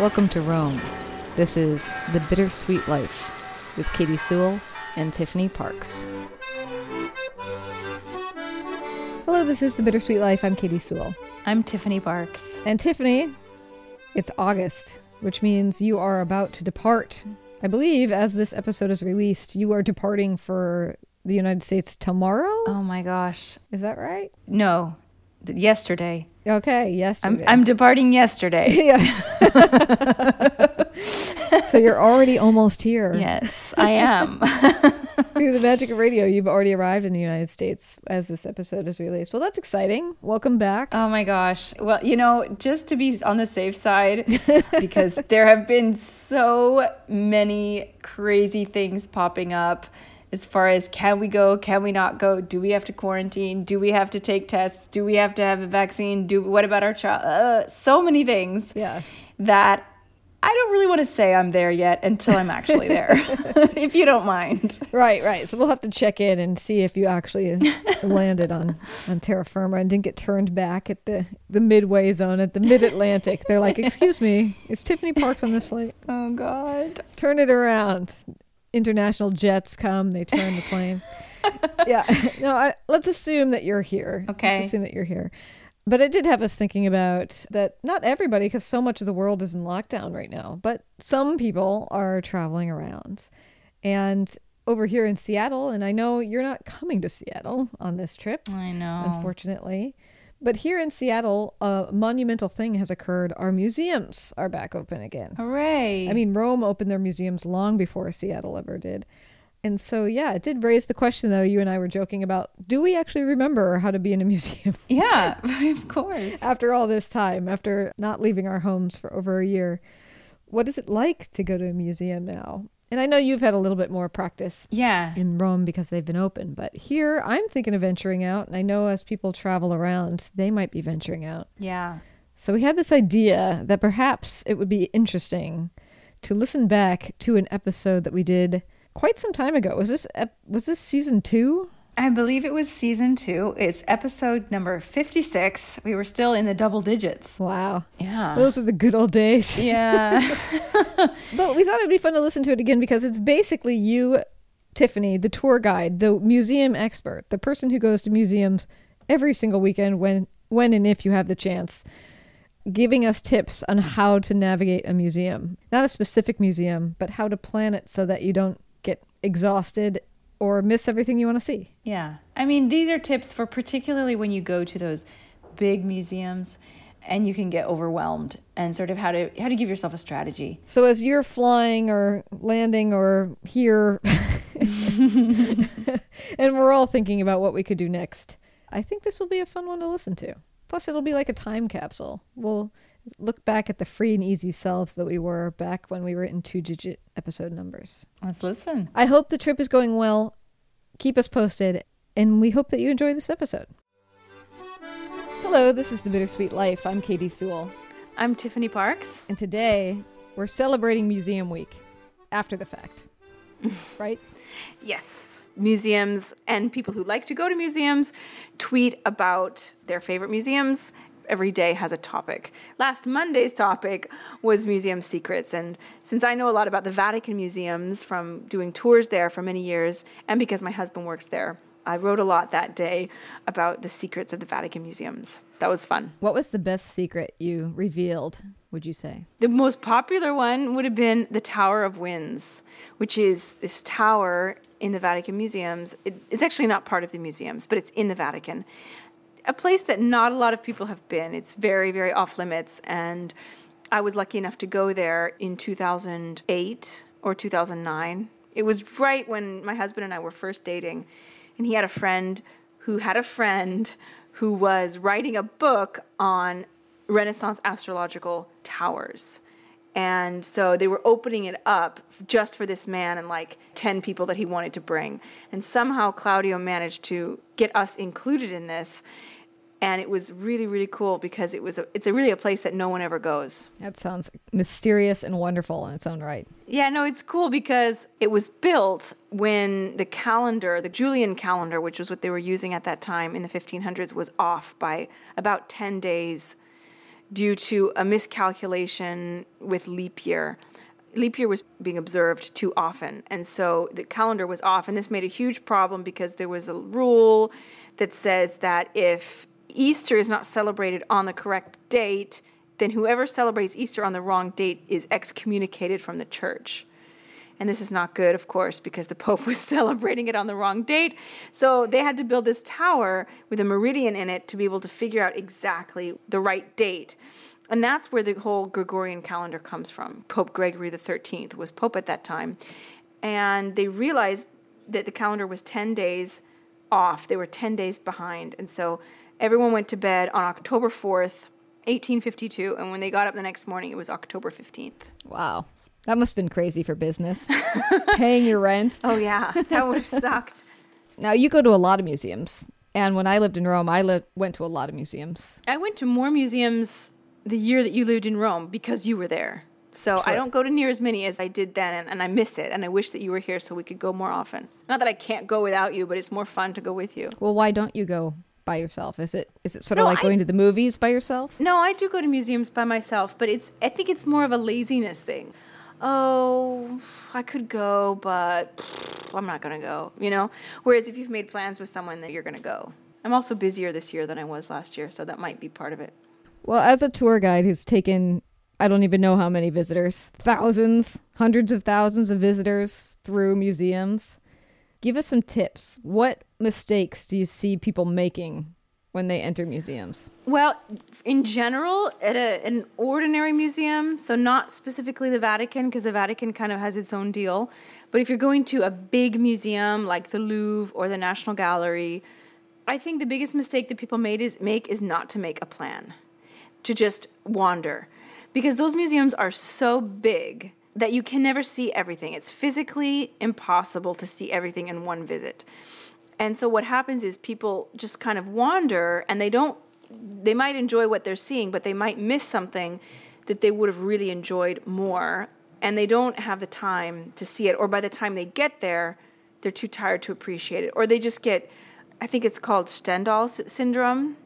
Welcome to Rome. This is The Bittersweet Life with Katy Sewall and Tiffany Parks. Hello, this is The Bittersweet Life. I'm Katy Sewall. I'm Tiffany Parks. And Tiffany, it's August, which means you are about to depart. I believe as this episode is released, you are departing for the United States tomorrow. Oh my gosh. Is that right? No, yesterday. Okay, I'm, yesterday. I'm departing yesterday. yeah. so you're already almost here. yes, I am. Through the magic of radio, you've already arrived in the United States as this episode is released. Well, that's exciting. Welcome back. oh my gosh. Well, you know, just to be on the safe side, because there have been so many crazy things popping up as far as can we go, can we not go, do we have to quarantine, do we have to take tests, do we have to have a vaccine, do what about our child? Uh, so many things. Yeah. that I don't really want to say I'm there yet until I'm actually there, if you don't mind. Right, right. So we'll have to check in and see if you actually landed on, on terra firma and didn't get turned back at the, the midway zone at the mid Atlantic. They're like, excuse me, is Tiffany Parks on this flight? Oh God. Turn it around. International jets come, they turn the plane. yeah. No, I, let's assume that you're here. Okay. Let's assume that you're here. But it did have us thinking about that not everybody, because so much of the world is in lockdown right now, but some people are traveling around. And over here in Seattle, and I know you're not coming to Seattle on this trip, I know. unfortunately. But here in Seattle, a monumental thing has occurred. Our museums are back open again. Hooray. I mean, Rome opened their museums long before Seattle ever did. And so, yeah, it did raise the question, though. You and I were joking about do we actually remember how to be in a museum yeah, of course. after all this time, after not leaving our homes for over a year? What is it like to go to a museum now? And I know you've had a little bit more practice Yeah. in Rome because they've been open, but here I'm thinking of venturing out. And I know as people travel around, they might be venturing out. Yeah. So we had this idea that perhaps it would be interesting to listen back to an episode that we did quite some time ago. Was this ep- was this season 2? I believe it was season two. It's episode number 56. We were still in the double digits. Wow. Yeah. Those are the good old days. yeah. But we thought it'd be fun to listen to it again because it's basically you Tiffany, the tour guide, the museum expert, the person who goes to museums every single weekend when when and if you have the chance. Giving us tips on how to navigate a museum. Not a specific museum, but how to plan it so that you don't get exhausted or miss everything you want to see. Yeah. I mean, these are tips for particularly when you go to those big museums and you can get overwhelmed and sort of how to how to give yourself a strategy. So as you're flying or landing or here, and we're all thinking about what we could do next, I think this will be a fun one to listen to. Plus, it'll be like a time capsule. We'll look back at the free and easy selves that we were back when we were in two digit episode numbers. Let's listen. I hope the trip is going well. Keep us posted, and we hope that you enjoy this episode. Hello, this is The Bittersweet Life. I'm Katy Sewall. I'm Tiffany Parks. And today we're celebrating Museum Week after the fact. right? Yes. Museums and people who like to go to museums tweet about their favorite museums. Every day has a topic. Last Monday's topic was museum secrets. And since I know a lot about the Vatican museums from doing tours there for many years, and because my husband works there, I wrote a lot that day about the secrets of the Vatican museums. That was fun. What was the best secret you revealed, would you say? The most popular one would have been the Tower of Winds, which is this tower in the Vatican museums. It, it's actually not part of the museums, but it's in the Vatican. A place that not a lot of people have been. It's very, very off limits. And I was lucky enough to go there in 2008 or 2009. It was right when my husband and I were first dating. And he had a friend who had a friend who was writing a book on Renaissance astrological towers. And so they were opening it up just for this man and like 10 people that he wanted to bring. And somehow Claudio managed to get us included in this. And it was really, really cool because it was a, it's a really a place that no one ever goes. That sounds mysterious and wonderful in its own right. Yeah, no, it's cool because it was built when the calendar, the Julian calendar, which was what they were using at that time in the 1500s, was off by about 10 days due to a miscalculation with leap year. Leap year was being observed too often, and so the calendar was off, and this made a huge problem because there was a rule that says that if Easter is not celebrated on the correct date, then whoever celebrates Easter on the wrong date is excommunicated from the church. And this is not good, of course, because the Pope was celebrating it on the wrong date. So they had to build this tower with a meridian in it to be able to figure out exactly the right date. And that's where the whole Gregorian calendar comes from. Pope Gregory XIII was Pope at that time. And they realized that the calendar was 10 days off, they were 10 days behind. And so everyone went to bed on October 4th, 1852. And when they got up the next morning, it was October 15th. Wow. That must have been crazy for business. Paying your rent. Oh, yeah. That would have sucked. Now, you go to a lot of museums. And when I lived in Rome, I li- went to a lot of museums. I went to more museums the year that you lived in Rome because you were there. So I don't go to near as many as I did then, and, and I miss it. And I wish that you were here so we could go more often. Not that I can't go without you, but it's more fun to go with you. Well, why don't you go by yourself? Is it is it sort of like I- going to the movies by yourself? No, I do go to museums by myself, but it's I think it's more of a laziness thing. Oh, I could go, but I'm not going to go, you know? Whereas if you've made plans with someone that you're going to go. I'm also busier this year than I was last year, so that might be part of it. Well, as a tour guide who's taken I don't even know how many visitors, thousands, hundreds of thousands of visitors through museums, give us some tips. What mistakes do you see people making when they enter museums? Well, in general, at a, an ordinary museum, so not specifically the Vatican, because the Vatican kind of has its own deal, but if you're going to a big museum like the Louvre or the National Gallery, I think the biggest mistake that people made is make is not to make a plan, to just wander, because those museums are so big that you can never see everything. It's physically impossible to see everything in one visit. And so what happens is people just kind of wander and they don't they might enjoy what they're seeing, but they might miss something that they would have really enjoyed more. And they don't have the time to see it. Or by the time they get there, they're too tired to appreciate it. Or they just get I think it's called Stendhal syndrome,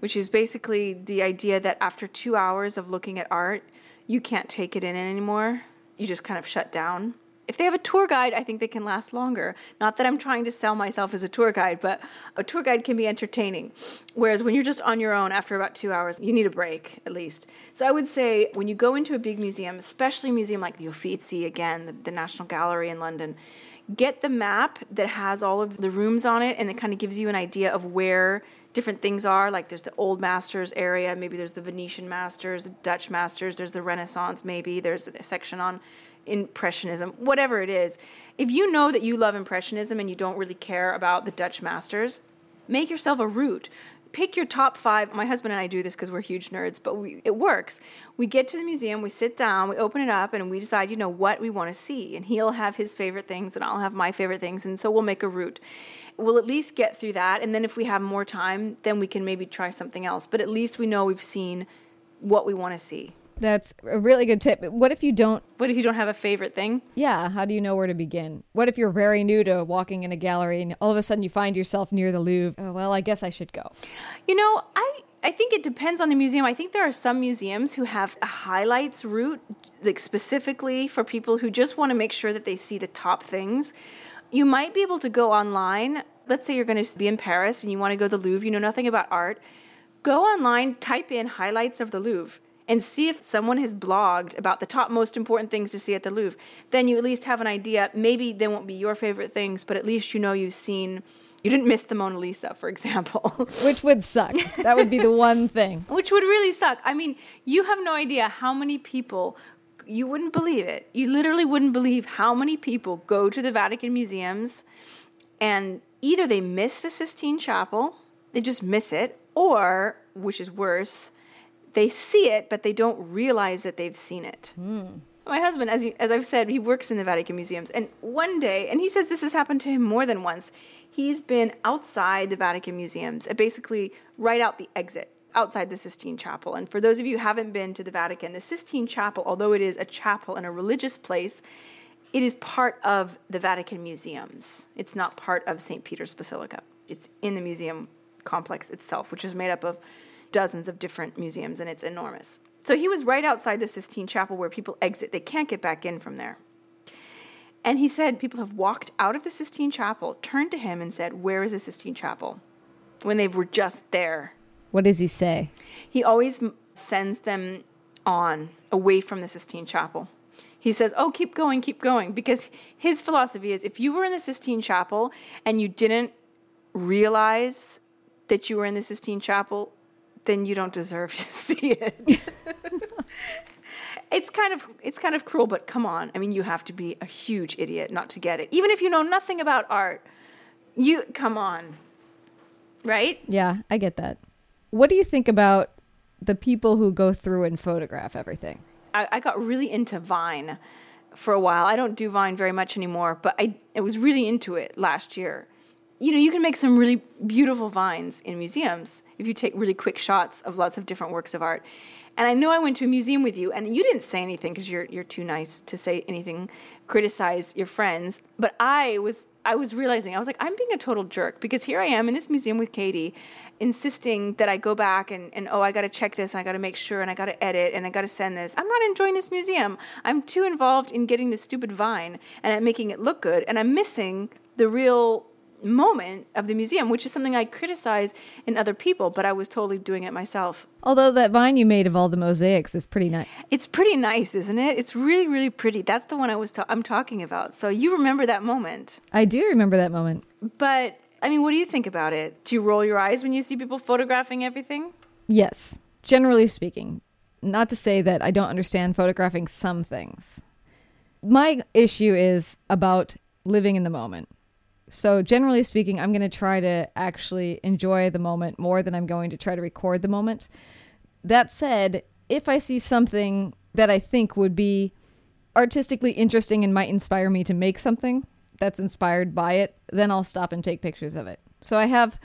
which is basically the idea that after 2 hours of looking at art, you can't take it in anymore. You just kind of shut down if they have a tour guide, I think they can last longer. Not that I'm trying to sell myself as a tour guide, but a tour guide can be entertaining. Whereas when you're just on your own after about two hours, you need a break at least. So I would say when you go into a big museum, especially a museum like the Uffizi, again, the, the National Gallery in London, get the map that has all of the rooms on it and it kind of gives you an idea of where different things are like there's the old masters area maybe there's the venetian masters the dutch masters there's the renaissance maybe there's a section on impressionism whatever it is if you know that you love impressionism and you don't really care about the dutch masters make yourself a route pick your top five. My husband and i do this because we're huge nerds but we, it works. We get to the museum we sit down we open it up and we decide you know what we want to see and he'll have his favorite things and i'll have my favorite things and so we'll make a route. We'll at least get through that and then if we have more time then we can maybe try something else but at least we know we've seen what we want to see That's a really good tip. What if you don't? what if you don't have a favorite thing Yeah, how do you know where to begin? What if you're very new to walking in a gallery and all of a sudden you find yourself near the Louvre? Oh, well, I guess I should go. You know, I I think it depends on the museum. I think there are some museums who have a highlights route, like specifically for people who just want to make sure that they see the top things. You might be able to go online. Let's say you're going to be in Paris and you want to go to the Louvre. You know nothing about art. Go online, type in highlights of the Louvre. And see if someone has blogged about the top most important things to see at the Louvre. Then you at least have an idea. Maybe they won't be your favorite things, but at least you know you've seen, you didn't miss the Mona Lisa, for example. Which would suck. that would be the one thing. which would really suck. I mean, you have no idea how many people you wouldn't believe it. You literally wouldn't believe how many people go to the Vatican museums and either they miss the Sistine Chapel, they just miss it, or which is worse, they see it but they don't realize that they've seen it. My husband, as, you, as I've said, he works in the Vatican museums. And one day, and he says this has happened to him more than once, he's been outside the Vatican museums, uh, basically right out the exit, outside the Sistine Chapel. And for those of you who haven't been to the Vatican, the Sistine Chapel, although it is a chapel and a religious place, it is part of the Vatican museums. It's not part of St. Peter's Basilica. It's in the museum complex itself, which is made up of dozens of different museums, and it's enormous. So he was right outside the Sistine Chapel where people exit. They can't get back in from there. And he said people have walked out of the Sistine Chapel, turned to him, and said, Where is the Sistine Chapel? When they were just there. What does he say? He always sends them on away from the Sistine Chapel. He says, Oh, keep going, keep going. Because his philosophy is if you were in the Sistine Chapel and you didn't realize that you were in the Sistine Chapel, then you don't deserve to see it. it's kind of it's kind of cruel, but come on. I mean, you have to be a huge idiot not to get it. Even if you know nothing about art. You come on. Right? Yeah, I get that. What do you think about the people who go through and photograph everything? I, I got really into Vine for a while. I don't do Vine very much anymore, but I, I was really into it last year. You know, you can make some really beautiful vines in museums if you take really quick shots of lots of different works of art. And I know I went to a museum with you, and you didn't say anything because you're you're too nice to say anything, criticize your friends. But I was I was realizing I was like I'm being a total jerk because here I am in this museum with Katy, insisting that I go back and, and oh I got to check this, and I got to make sure, and I got to edit, and I got to send this. I'm not enjoying this museum. I'm too involved in getting this stupid vine and at making it look good, and I'm missing the real moment of the museum, which is something I criticize in other people, but I was totally doing it myself. Although that vine you made of all the mosaics is pretty nice. It's pretty nice, isn't it? It's really, really pretty. That's the one I was ta- I'm talking about. So you remember that moment. I do remember that moment. But I mean, what do you think about it? Do you roll your eyes when you see people photographing everything? Yes, generally speaking. Not to say that I don't understand photographing some things. My issue is about living in the moment. So, generally speaking, I'm going to try to actually enjoy the moment more than I'm going to try to record the moment. That said, if I see something that I think would be artistically interesting and might inspire me to make something that's inspired by it, then I'll stop and take pictures of it. So, I have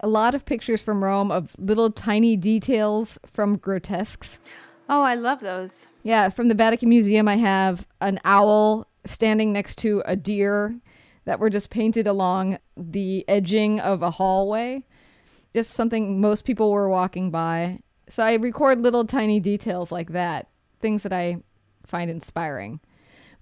a lot of pictures from Rome of little tiny details from grotesques. Oh, I love those. Yeah, from the Vatican Museum, I have an owl standing next to a deer that were just painted along the edging of a hallway. Just something most people were walking by. So I record little tiny details like that, things that I find inspiring.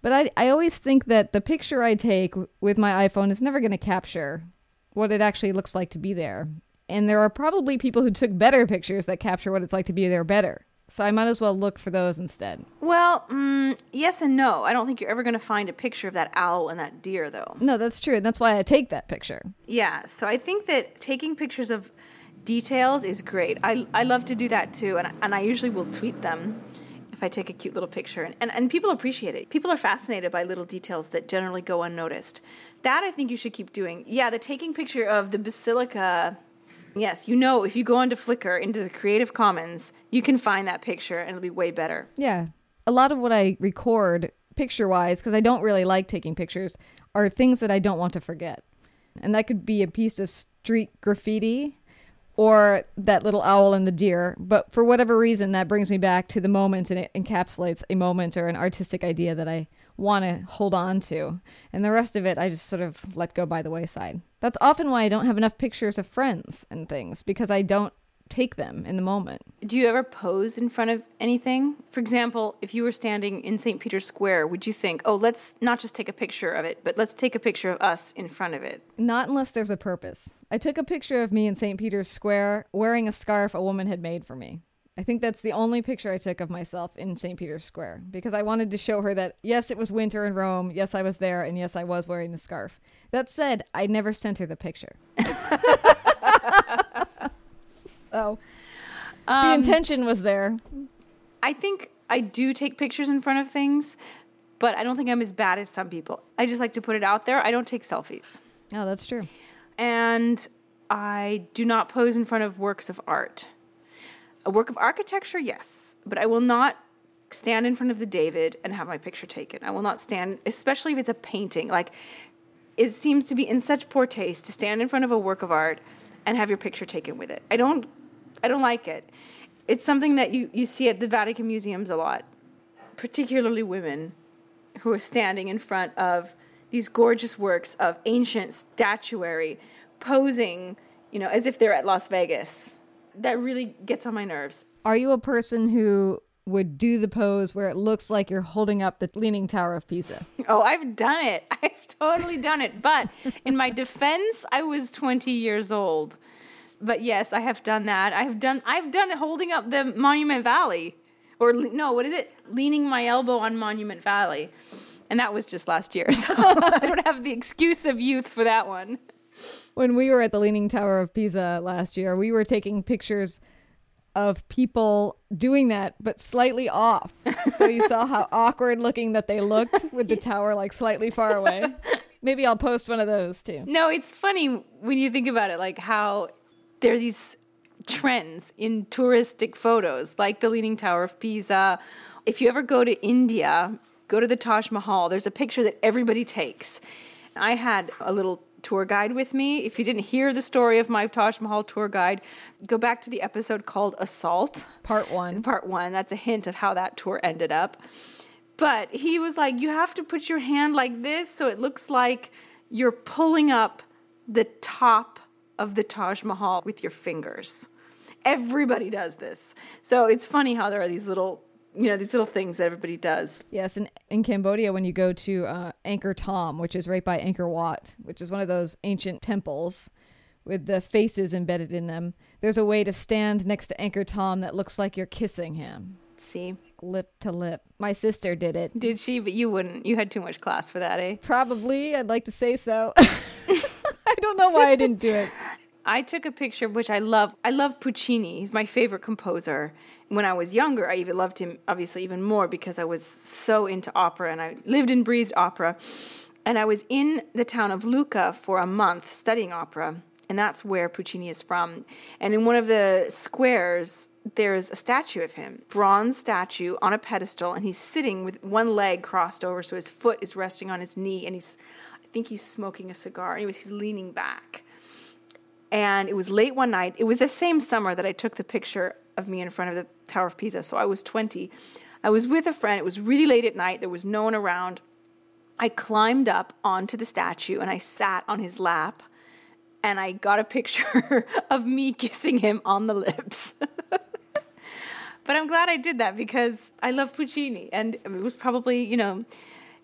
But I, I always think that the picture I take with my iPhone is never going to capture what it actually looks like to be there. And there are probably people who took better pictures that capture what it's like to be there better. So I might as well look for those instead. Well, mm, yes and no. I don't think you're ever going to find a picture of that owl and that deer, though. No, that's true. And that's why I take that picture. Yeah, so I think that taking pictures of details is great. I, I love to do that too, and, and I usually will tweet them if I take a cute little picture. And, and, and people appreciate it. People are fascinated by little details that generally go unnoticed. That I think you should keep doing. Yeah, the taking picture of the basilica Yes, you know, if you go onto Flickr, into the Creative Commons, you can find that picture and it'll be way better. Yeah. A lot of what I record picture wise, because I don't really like taking pictures, are things that I don't want to forget. And that could be a piece of street graffiti or that little owl and the deer. But for whatever reason, that brings me back to the moment and it encapsulates a moment or an artistic idea that I want to hold on to. And the rest of it, I just sort of let go by the wayside. That's often why I don't have enough pictures of friends and things because I don't take them in the moment. Do you ever pose in front of anything? For example, if you were standing in St. Peter's Square, would you think, oh, let's not just take a picture of it, but let's take a picture of us in front of it? Not unless there's a purpose. I took a picture of me in St. Peter's Square wearing a scarf a woman had made for me. I think that's the only picture I took of myself in St. Peter's Square because I wanted to show her that yes, it was winter in Rome, yes, I was there, and yes, I was wearing the scarf. That said, I never sent her the picture. so the Um, intention was there. I think I do take pictures in front of things, but I don't think I'm as bad as some people. I just like to put it out there. I don't take selfies. Oh, that's true. And I do not pose in front of works of art. A work of architecture, yes, but I will not stand in front of the David and have my picture taken. I will not stand, especially if it's a painting. Like, it seems to be in such poor taste to stand in front of a work of art and have your picture taken with it. I don't, I don't like it. It's something that you, you see at the Vatican museums a lot, particularly women who are standing in front of these gorgeous works of ancient statuary, posing, you know, as if they're at Las Vegas. that really gets on my nerves. Are you a person who would do the pose where it looks like you're holding up the Leaning Tower of Pisa? Oh, I've done it. I've totally done it. But in my defense, I was 20 years old. But yes, I have done that. I've done I've done it holding up the Monument Valley. Or no, what is it? Leaning my elbow on Monument Valley. And that was just last year. So I don't have the excuse of youth for that one. When we were at the Leaning Tower of Pisa last year, we were taking pictures of people doing that, but slightly off. So you saw how awkward looking that they looked with the tower like slightly far away. Maybe I'll post one of those too. No, it's funny when you think about it, like how there are these trends in touristic photos, like the Leaning Tower of Pisa. If you ever go to India, go to the Taj Mahal, there's a picture that everybody takes. I had a little tour guide with me. If you didn't hear the story of my Taj Mahal tour guide, go back to the episode called Assault. Part one. Part one. That's a hint of how that tour ended up. But he was like, you have to put your hand like this so it looks like you're pulling up the top of the Taj Mahal with your fingers. Everybody does this. So it's funny how there are these little, you know, these little things that everybody does. Yes, in, in Cambodia, when you go to uh, Angkor Thom, which is right by Angkor Wat, which is one of those ancient temples with the faces embedded in them, there's a way to stand next to Angkor Thom that looks like you're kissing him, See? lip to lip. My sister did it. Did she? But you wouldn't. You had too much class for that, eh? Probably, I'd like to say so. I don't know why I didn't do it. I took a picture, which I love. I love Puccini. He's my favorite composer. When I was younger, I even loved him, obviously, even more because I was so into opera and I lived and breathed opera. And I was in the town of Lucca for a month studying opera, and that's where Puccini is from. And in one of the squares, there's a statue of him, bronze statue on a pedestal, and he's sitting with one leg crossed over, so his foot is resting on his knee, and he's, think he's smoking a cigar. Anyways, he's leaning back and it was late one night. It was the same summer that I took the picture of me in front of the Tower of Pisa. So I was 20. I was with a friend. It was really late at night. There was no one around. I climbed up onto the statue and I sat on his lap and I got a picture of me kissing him on the lips. but I'm glad I did that because I love Puccini and it was probably, you know,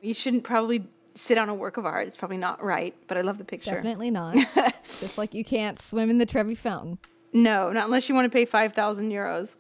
you shouldn't probably sit on a work of art. It's probably not right, but I love the picture. Definitely not. Just like you can't swim in the Trevi Fountain. No, not unless you want to pay 5,000 euros.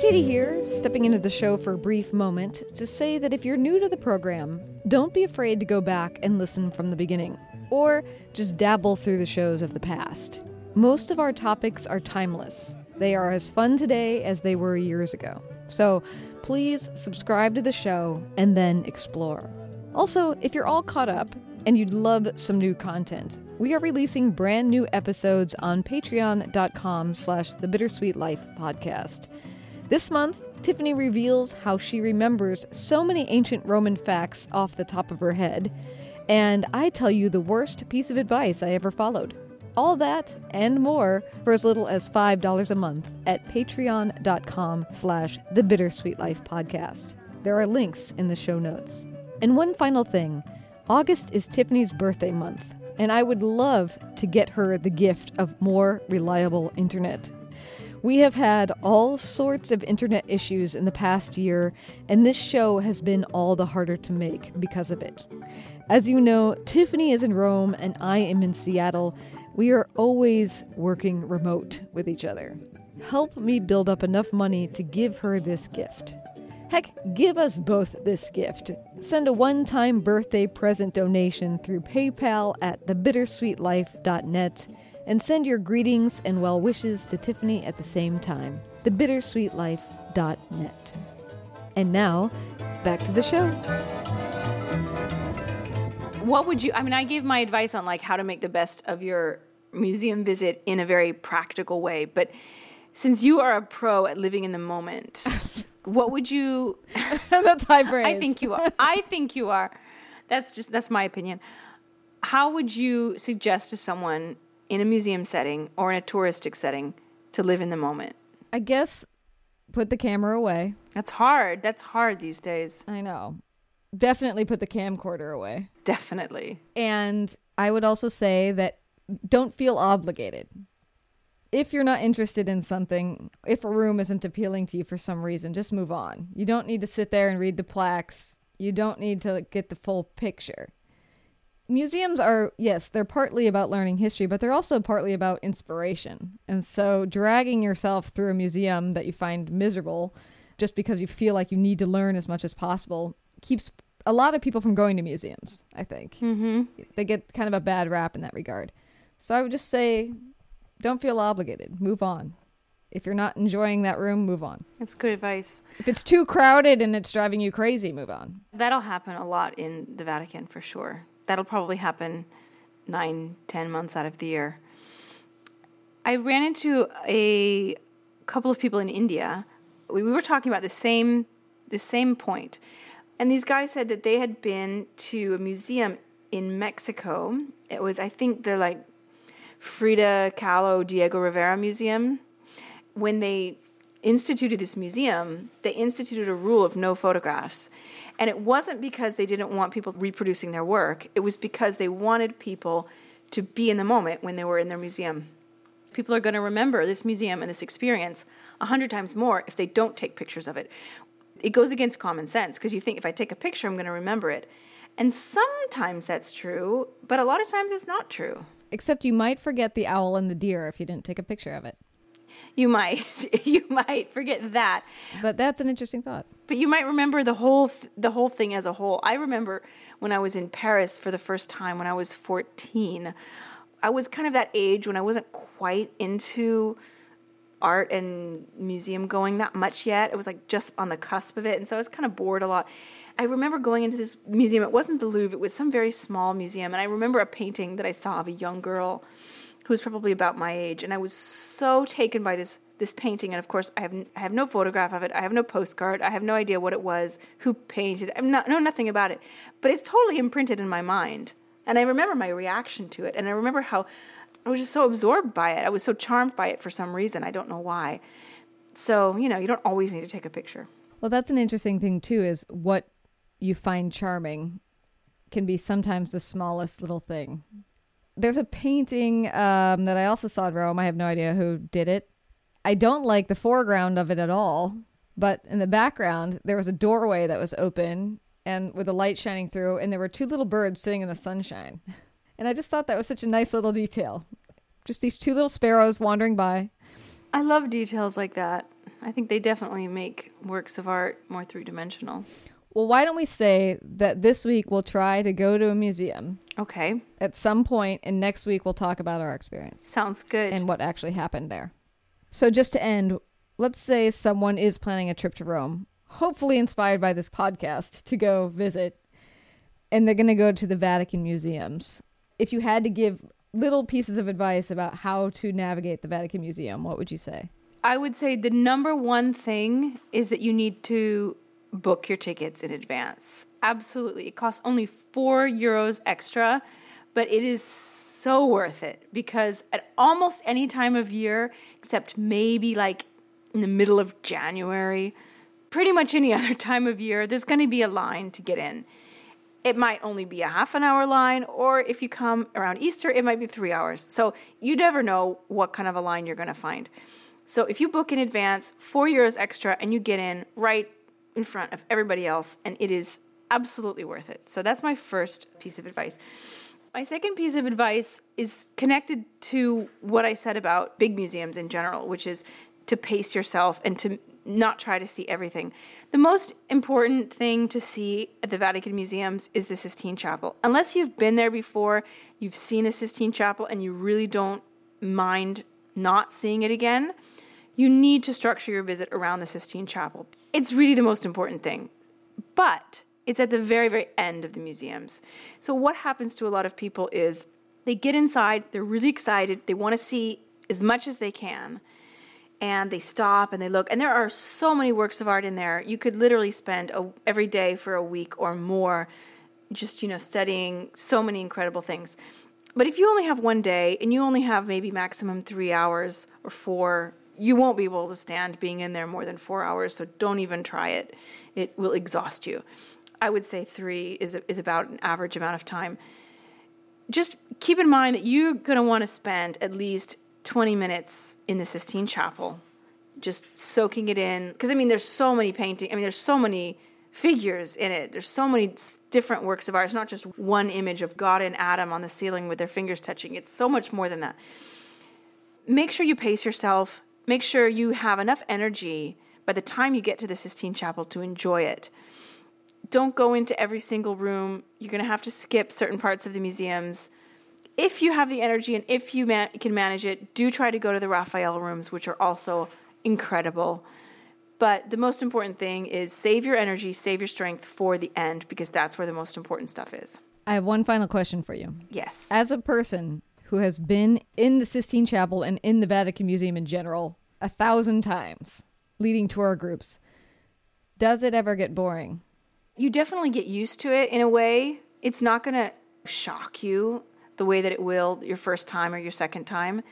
Katy here, stepping into the show for a brief moment to say that if you're new to the program, don't be afraid to go back and listen from the beginning, or just dabble through the shows of the past. Most of our topics are timeless. They are as fun today as they were years ago. So please subscribe to the show and then explore. Also, if you're all caught up and you'd love some new content, we are releasing brand new episodes on patreon.com slash the bittersweet life podcast. This month, Tiffany reveals how she remembers so many ancient Roman facts off the top of her head, and I tell you the worst piece of advice I ever followed. All that and more for as little as $5 a month at patreon.com slash the bittersweet life podcast. There are links in the show notes. And one final thing August is Tiffany's birthday month, and I would love to get her the gift of more reliable internet. We have had all sorts of internet issues in the past year, and this show has been all the harder to make because of it. As you know, Tiffany is in Rome and I am in Seattle. We are always working remote with each other. Help me build up enough money to give her this gift. Heck, give us both this gift. Send a one time birthday present donation through PayPal at thebittersweetlife.net and send your greetings and well wishes to Tiffany at the same time. Thebittersweetlife.net. And now, back to the show. What would you I mean, I gave my advice on like how to make the best of your museum visit in a very practical way, but since you are a pro at living in the moment, what would you That's high praise. I think you are. I think you are. That's just that's my opinion. How would you suggest to someone in a museum setting or in a touristic setting to live in the moment? I guess put the camera away. That's hard. That's hard these days. I know. Definitely put the camcorder away. Definitely. And I would also say that don't feel obligated. If you're not interested in something, if a room isn't appealing to you for some reason, just move on. You don't need to sit there and read the plaques. You don't need to get the full picture. Museums are, yes, they're partly about learning history, but they're also partly about inspiration. And so dragging yourself through a museum that you find miserable just because you feel like you need to learn as much as possible keeps a lot of people from going to museums, I think. Mm-hmm. They get kind of a bad rap in that regard. So I would just say don't feel obligated. Move on. If you're not enjoying that room, move on. That's good advice. If it's too crowded and it's driving you crazy, move on. That'll happen a lot in the Vatican for sure. That'll probably happen nine, ten months out of the year. I ran into a couple of people in India. We, we were talking about the same the same. And these guys said that they had been to a museum in Mexico. It was, I think, the like Frida Kahlo Diego Rivera Museum. When they instituted this museum, they instituted a rule of no photographs. And it wasn't because they didn't want people reproducing their work, it was because they wanted people to be in the moment when they were in their museum. People are going to remember this museum and this experience a hundred times more if they don't take pictures of it. It goes against common sense because you think if I take a picture, I'm going to remember it. And sometimes that's true, but a lot of times it's not true. Except you might forget the owl and the deer if you didn't take a picture of it. You might, you might forget that, But that's an interesting thought. but you might remember the whole th- the whole thing as a whole. I remember when I was in Paris for the first time when I was 14. I was kind of that age when I wasn't quite into art and museum going that much yet. It was like just on the cusp of it, and so I was kind of bored a lot. I remember going into this museum. It wasn't the Louvre; it was some very small museum, and I remember a painting that I saw of a young girl who was probably about my age, and I was so taken by this this painting. And of course, I have I have no photograph of it. I have no postcard. I have no idea what it was, who painted. it. I'm not know nothing about it, but it's totally imprinted in my mind. And I remember my reaction to it, and I remember how I was just so absorbed by it. I was so charmed by it for some reason. I don't know why. So you know, you don't always need to take a picture. Well, that's an interesting thing too. Is what you find charming can be sometimes the smallest little thing. There's a painting um, that I also saw at Rome. I have no idea who did it. I don't like the foreground of it at all, but in the background there was a doorway that was open and with a light shining through, and there were two little birds sitting in the sunshine. And I just thought that was such a nice little detail. Just these two little sparrows wandering by. I love details like that. I think they definitely make works of art more three dimensional. Well, why don't we say that this week we'll try to go to a museum Okay, at some point, and next week we'll talk about our experience sounds good. and what actually happened there. So, just to end, let's say someone is planning a trip to Rome, hopefully inspired by this podcast to go visit, and they're going to go to the Vatican museums. If you had to give little pieces of advice about how to navigate the Vatican Museum, what would you say? I would say the number one thing is that you need to book your tickets in advance. Absolutely. It costs only four euros extra, but it is so worth it because at almost any time of year, except maybe like in the middle of January, pretty much any other time of year, there's going to be a line to get in. It might only be a half an hour line, or if you come around Easter, it might be three hours. So you never know what kind of a line you're going to find. So if you book in advance, four euros extra, and you get in right in front of everybody else, and it is absolutely worth it. So that's my first piece of advice. My second piece of advice is connected to what I said about big museums in general, which is to pace yourself and to not try to see everything. The most important thing to see at the Vatican museums is the Sistine Chapel. Unless you've been there before, you've seen the Sistine Chapel, and you really don't mind not seeing it again, you need to structure your visit around the Sistine Chapel. It's really the most important thing. But it's at the very, very end of the museums. So, what happens to a lot of people is they get inside, they're really excited, they want to see as much as they can, and they stop and they look. And there are so many works of art in there. You could literally spend a, every day for a week or more just, you know, studying so many incredible things. But if you only have one day and you only have maybe maximum three hours or four, you won't be able to stand being in there more than four hours. So don't even try it. It will exhaust you. I would say three is, is about an average amount of time. just keep in mind that you're going to want to spend at least 20 minutes in the Sistine Chapel, just soaking it in. Because, I mean, there's so many painting. I mean, there's so many figures in it. There's so many different works of art. It's not just one image of God and Adam on the ceiling with their fingers touching. It's so much more than that. Make sure you pace yourself. Make sure you have enough energy by the time you get to the Sistine Chapel to enjoy it don't go into every single room. You're going to have to skip certain parts of the museums. If you have the energy and if you man- can manage it, do try to go to the Raphael rooms, which are also incredible. But the most important thing is save your energy, save your strength for the end because that's where the most important stuff is. I have one final question for you. Yes. As a person who has been in the Sistine Chapel and in the Vatican Museum in general a thousand times, leading tour groups, does it ever get boring? you definitely get used to it in a way. It's not going to shock you the way that it will your first time or your second time.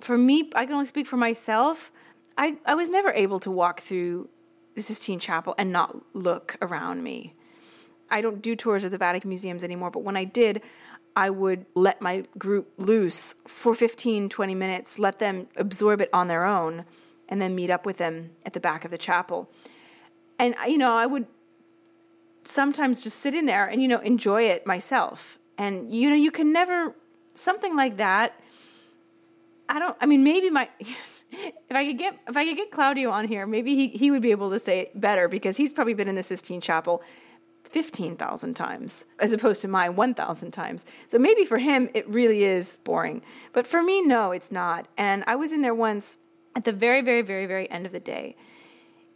For me, I can only speak for myself. I, I was never able to walk through the Sistine Chapel and not look around me. I don't do tours of the Vatican museums anymore, but when I did, I would let my group loose for 15, 20 minutes, let them absorb it on their own, and then meet up with them at the back of the chapel. And, you know, I would sometimes just sit in there and you know enjoy it myself and you know you can never something like that i don't i mean maybe my if i could get if i could get claudio on here maybe he, he would be able to say it better because he's probably been in the sistine chapel 15,000 times as opposed to my 1,000 times. So maybe for him it really is boring. But for me, no, it's not. And I was in there once at the very, very, very, very end of the day.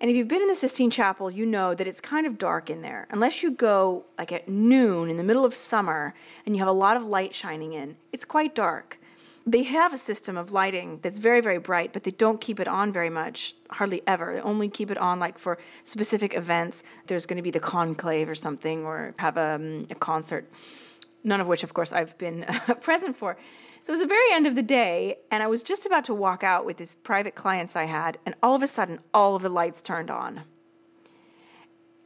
And if you've been in the Sistine Chapel, you know that it's kind of dark in there. Unless you go like at noon in the middle of summer and you have a lot of light shining in, it's quite dark. They have a system of lighting that's very, very bright, but they don't keep it on very much, hardly ever. They only keep it on like for specific events. There's going to be the conclave or something, or have a, um, a concert, none of which, of course, I've been present for. So it was the very end of the day, and I was just about to walk out with these private clients I had, and all of a sudden, all of the lights turned on.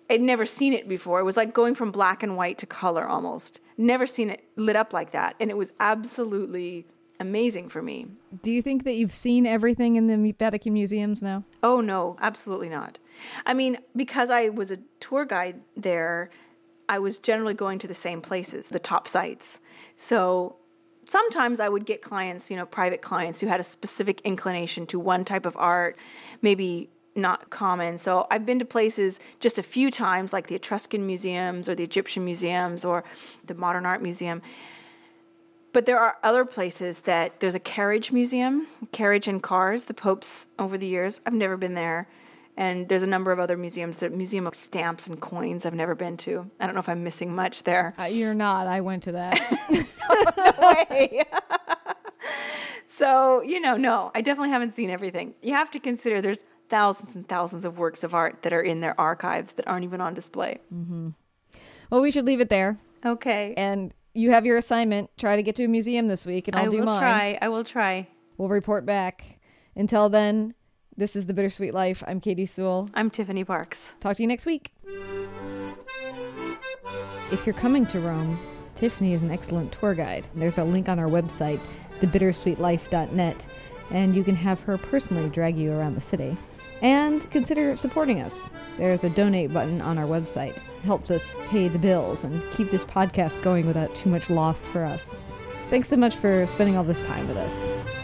I'd never seen it before. It was like going from black and white to color almost. Never seen it lit up like that, and it was absolutely amazing for me. Do you think that you've seen everything in the Vatican museums now? Oh, no, absolutely not. I mean, because I was a tour guide there, I was generally going to the same places, the top sites. So sometimes I would get clients, you know, private clients who had a specific inclination to one type of art, maybe not common. So I've been to places just a few times, like the Etruscan museums or the Egyptian museums or the Modern Art Museum. But there are other places that there's a carriage museum, carriage and cars, the Popes over the years. I've never been there. And there's a number of other museums. The Museum of Stamps and Coins I've never been to. I don't know if I'm missing much there. Uh, you're not. I went to that. no way. so, you know, no, I definitely haven't seen everything. You have to consider there's thousands and thousands of works of art that are in their archives that aren't even on display. Mm-hmm. Well, we should leave it there. Okay. And you have your assignment. Try to get to a museum this week, and I'll do mine. I do will mine. try. I will try. We'll report back. Until then, this is The Bittersweet Life. I'm Katy Sewall. I'm Tiffany Parks. Talk to you next week. If you're coming to Rome, Tiffany is an excellent tour guide. There's a link on our website, thebittersweetlife.net, and you can have her personally drag you around the city. And consider supporting us. There's a donate button on our website. Helps us pay the bills and keep this podcast going without too much loss for us. Thanks so much for spending all this time with us.